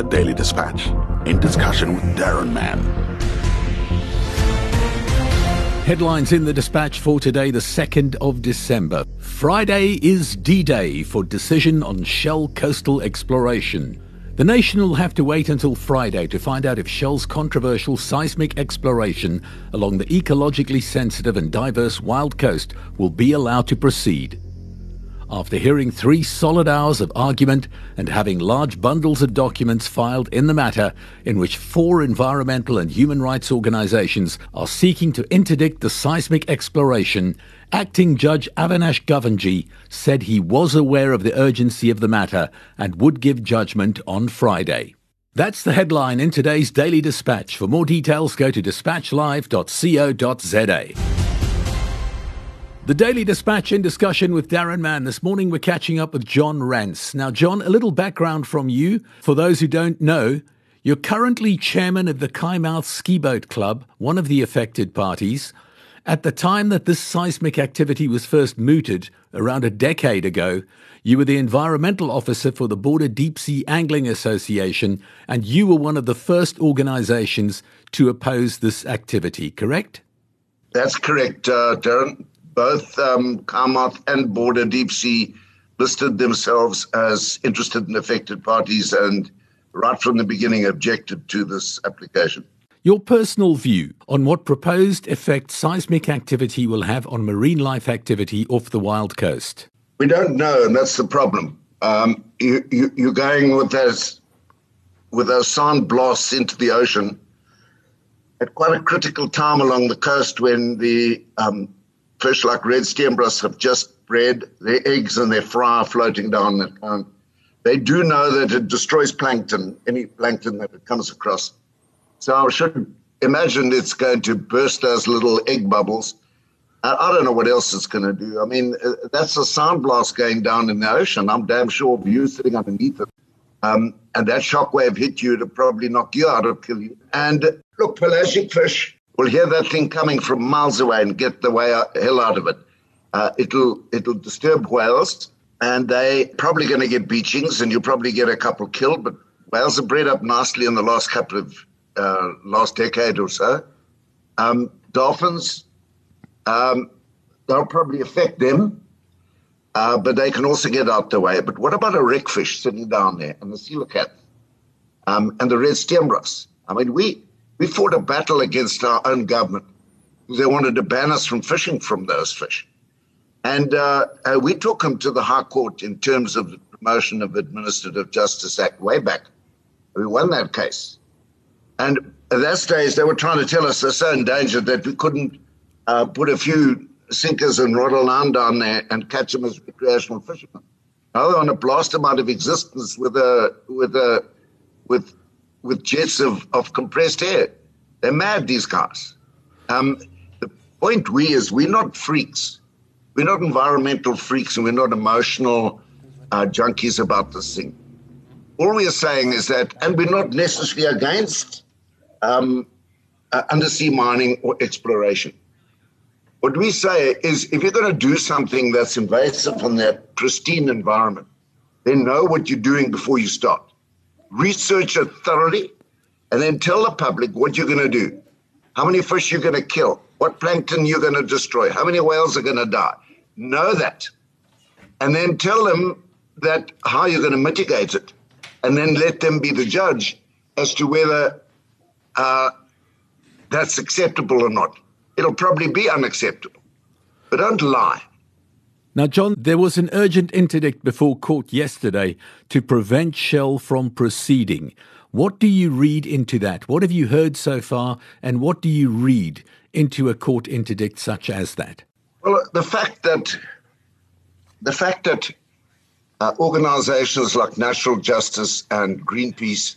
the Daily Dispatch in discussion with Darren Mann. Headlines in the dispatch for today, the 2nd of December. Friday is D Day for decision on Shell coastal exploration. The nation will have to wait until Friday to find out if Shell's controversial seismic exploration along the ecologically sensitive and diverse Wild Coast will be allowed to proceed. After hearing three solid hours of argument and having large bundles of documents filed in the matter, in which four environmental and human rights organizations are seeking to interdict the seismic exploration, Acting Judge Avinash Govindjee said he was aware of the urgency of the matter and would give judgment on Friday. That's the headline in today's Daily Dispatch. For more details, go to dispatchlive.co.za. The Daily Dispatch in discussion with Darren Mann. This morning we're catching up with John Rance. Now, John, a little background from you. For those who don't know, you're currently chairman of the Kei Mouth Ski Boat Club, one of the affected parties. At the time that this seismic activity was first mooted, around a decade ago, you were the environmental officer for the Border Deep Sea Angling Association, and you were one of the first organizations to oppose this activity, correct? That's correct, uh, Darren both um, Kei Mouth and Border Deep Sea listed themselves as interested and affected parties and right from the beginning objected to this application. Your personal view on what proposed effect seismic activity will have on marine life activity off the wild coast? We don't know, and that's the problem. Um, you, you, you're going with those with those sound blasts into the ocean at quite a critical time along the coast when the um, fish like red steenbras have just bred their eggs and their fry are floating down the pond. They do know that it destroys plankton, any plankton that it comes across. So I should imagine it's going to burst those little egg bubbles. I don't know what else it's going to do. I mean, uh, that's a sound blast going down in the ocean. I'm damn sure of you sitting underneath it. Um, and that shockwave hit you to probably knock you out or kill you. And look, pelagic fish will hear that thing coming from miles away and get the way out, hell out of it. Uh, it'll it'll disturb whales, and they probably going to get beachings, and you'll probably get a couple killed. But whales are bred up nicely in the last couple of uh, last decade or so. Um, dolphins, um, they'll probably affect them, uh, but they can also get out the way. But what about a wreckfish sitting down there, and the coelacanth, um, and the red steenbras? I mean, we we fought a battle against our own government. They wanted to ban us from fishing from those fish. And uh, uh, we took them to the High Court in terms of the promotion of Administrative Justice Act way back. We won that case. And at that stage, they were trying to tell us they're so endangered that we couldn't uh, put a few sinkers and rod line down there and catch them as recreational fishermen. Now they want to blast them out of existence with a with a with with jets of, of compressed air. They're mad, these guys. Um, the point we is we're not freaks. We're not environmental freaks and we're not emotional uh, junkies about this thing. All we are saying is that, and we're not necessarily against um, uh, undersea mining or exploration. What we say is if you're going to do something that's invasive on that pristine environment, then know what you're doing before you start research it thoroughly, and then tell the public what you're going to do. How many fish you're going to kill, what plankton you're going to destroy, how many whales are going to die. Know that. And then tell them that how you're going to mitigate it. And then let them be the judge as to whether uh, that's acceptable or not. It'll probably be unacceptable. But don't lie. Now, John, there was an urgent interdict before court yesterday to prevent Shell from proceeding. What do you read into that? What have you heard so far, and what do you read into a court interdict such as that? Well, the fact that the fact that uh, organizations like Natural Justice and Greenpeace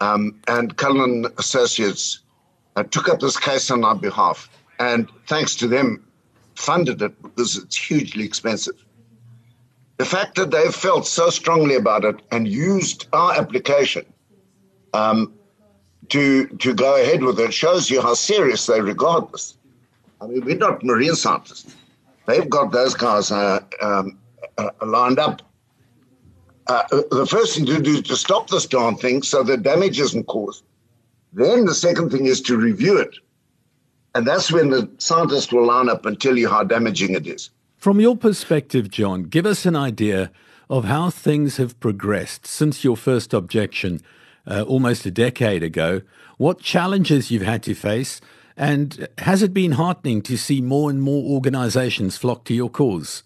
um, and Cullinan Associates uh, took up this case on our behalf, and thanks to them, funded it because it's hugely expensive. The fact that they've felt so strongly about it and used our application um, to to go ahead with it shows you how serious they regard this. I mean, we're not marine scientists; they've got those guys uh, um, uh, lined up. uh, the first thing to do is to stop this darn thing so that damage isn't caused. Then the second thing is to review it. And that's when the scientists will line up and tell you how damaging it is. From your perspective, John, give us an idea of how things have progressed since your first objection uh, almost a decade ago, what challenges you've had to face, and has it been heartening to see more and more organizations flock to your cause?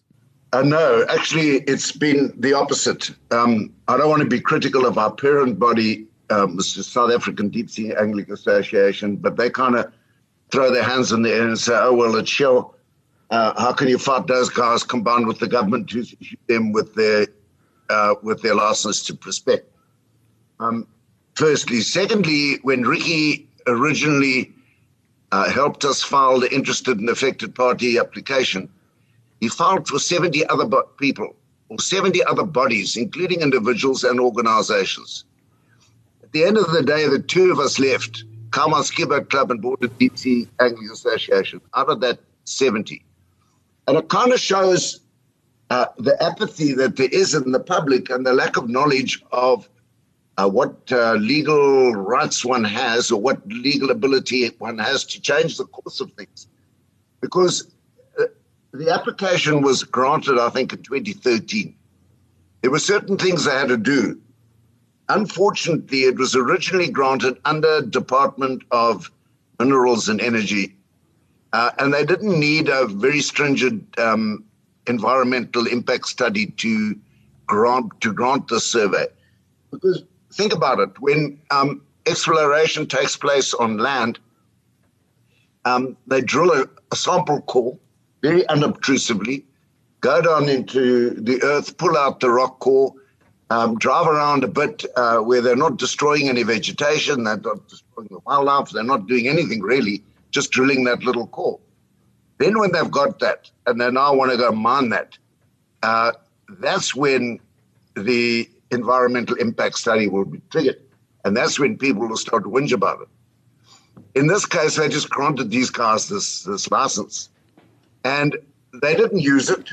Uh, no, actually, it's been the opposite. Um, I don't want to be critical of our parent body, um, the South African Deep Sea Angling Association, but they kind of throw their hands in the air and say, oh, well, it's Shell. Uh, how can you fight those guys combined with the government to shoot them with their, uh, with their license to prospect? Um, firstly. Secondly, when Ricky originally uh, helped us file the interested and affected party application, he filed for 70 other bo- people or 70 other bodies, including individuals and organizations. At the end of the day, the two of us left, Kama Skipper Club and Border Deep Sea Angling Association, out of that 70. And it kind of shows uh, the apathy that there is in the public and the lack of knowledge of uh, what uh, legal rights one has or what legal ability one has to change the course of things. Because uh, the application was granted, I think, in 2013. There were certain things they had to do. Unfortunately, it was originally granted under Department of Minerals and Energy, uh, and they didn't need a very stringent um, environmental impact study to grant to grant the survey because think about it. When um, exploration takes place on land, um, they drill a, a, sample core very unobtrusively, go down into the earth, pull out the rock core, um, drive around a bit uh, where they're not destroying any vegetation, they're not destroying the wildlife, they're not doing anything really, just drilling that little core. Then, when they've got that and they now want to go mine that, uh, that's when the environmental impact study will be triggered. And that's when people will start to whinge about it. In this case, they just granted these guys this, this license. And they didn't use it.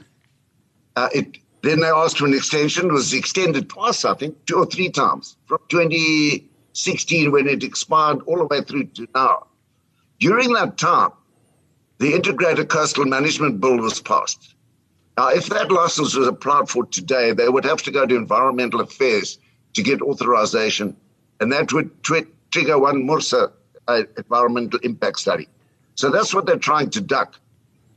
Uh, it. Then they asked for an extension. It was extended twice, I think, two or three times, from 2016 when it expired all the way through to now. During that time, the Integrated Coastal Management Bill was passed. Now, if that license was applied for today, they would have to go to Environmental Affairs to get authorization, and that would trigger one MURSA uh, environmental impact study. So that's what they're trying to duck.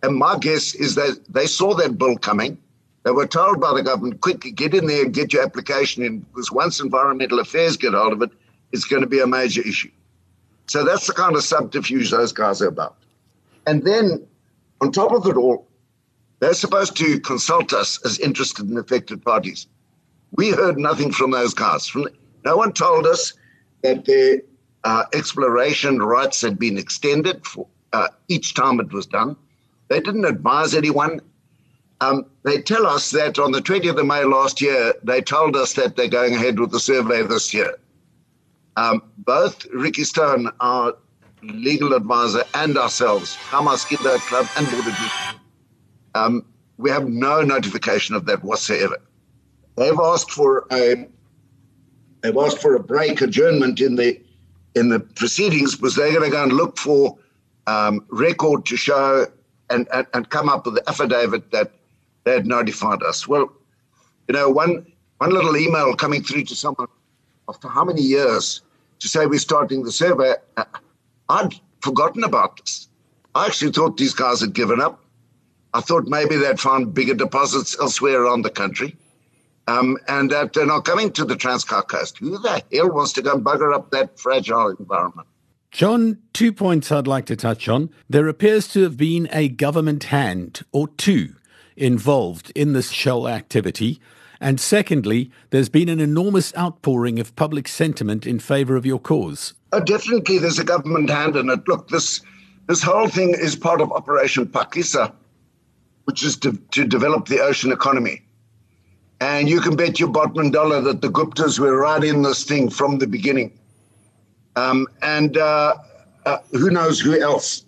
And my guess is that they saw that bill coming. They were told by the government, quickly get in there and get your application in, because once Environmental Affairs get hold of it, it's going to be a major issue. So that's the kind of subterfuge those guys are about. And then on top of it all, they're supposed to consult us as interested and affected parties. We heard nothing from those guys. No one told us that their uh, exploration rights had been extended for uh, each time it was done. They didn't advise anyone. Um, they tell us that on the 20th of May last year, they told us that they're going ahead with the survey this year. Um, both Ricky Stone, our legal advisor, and ourselves, Kama Skipper Club and Border um, we have no notification of that whatsoever. They've asked for a they've asked for a break adjournment in the in the proceedings because they're going to go and look for um, record to show and, and, and come up with the affidavit that they had notified us. Well, you know, one one little email coming through to someone after how many years to say we're starting the survey. Uh, I'd forgotten about this. I actually thought these guys had given up. I thought maybe they'd found bigger deposits elsewhere around the country. Um, and that they're not coming to the Transkei coast. Who the hell wants to go and bugger up that fragile environment? John, two points I'd like to touch on. There appears to have been a government hand or two involved in this shell activity. And secondly, there's been an enormous outpouring of public sentiment in favour of your cause. Oh, definitely, there's a government hand in it. Look, this this whole thing is part of Operation Phakisa, which is to, to develop the ocean economy. And you can bet your bottom dollar that the Guptas were right in this thing from the beginning. Um, and uh, uh, who knows who else?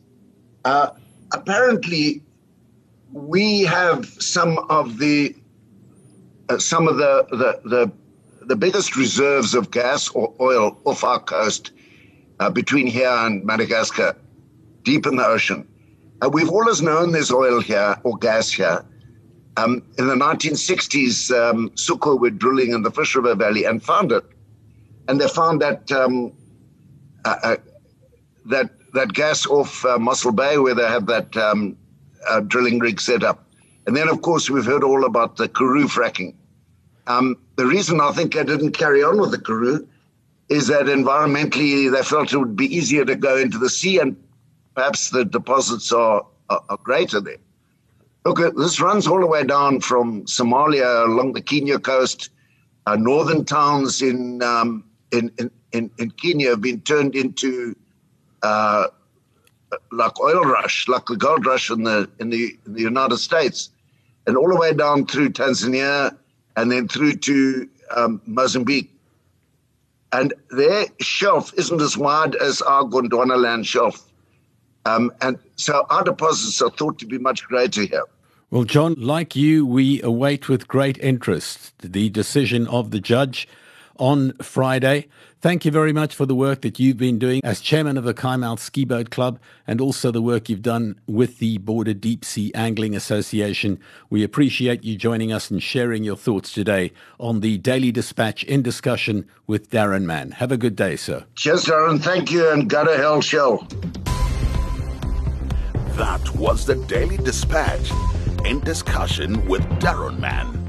Uh, apparently, we have some of the uh, some of the, the, the, the, biggest reserves of gas or oil off our coast uh, between here and Madagascar, deep in the ocean. Uh, we've always known there's oil here or gas here. Um, in the 1960s, um, Soekor were drilling in the Fish River Valley and found it. And they found that um, uh, uh, that that gas off uh, Mossel Bay, where they have that um, uh, drilling rig set up. And then, of course, we've heard all about the Karoo fracking. Um, the reason I think I didn't carry on with the Karoo is that environmentally they felt it would be easier to go into the sea and perhaps the deposits are, are, are greater there. Look, this runs all the way down from Somalia along the Kenya coast. Uh, northern towns in, um, in, in, in, Kenya have been turned into uh, like oil rush, like the gold rush in the, in the in the United States, and all the way down through Tanzania and then through to um, Mozambique. And their shelf isn't as wide as our Gondwanaland shelf. Um, and so our deposits are thought to be much greater here. Well, John, like you, we await with great interest the decision of the judge on Friday. Thank you very much for the work that you've been doing as chairman of the Kei Mouth Ski Boat Club and also the work you've done with the Border Deep Sea Angling Association. We appreciate you joining us and sharing your thoughts today on the Daily Dispatch in discussion with Darren Mann. Have a good day, sir. Cheers, Darren. Thank you, and go to hell, Shell. That was the Daily Dispatch in discussion with Darren Mann.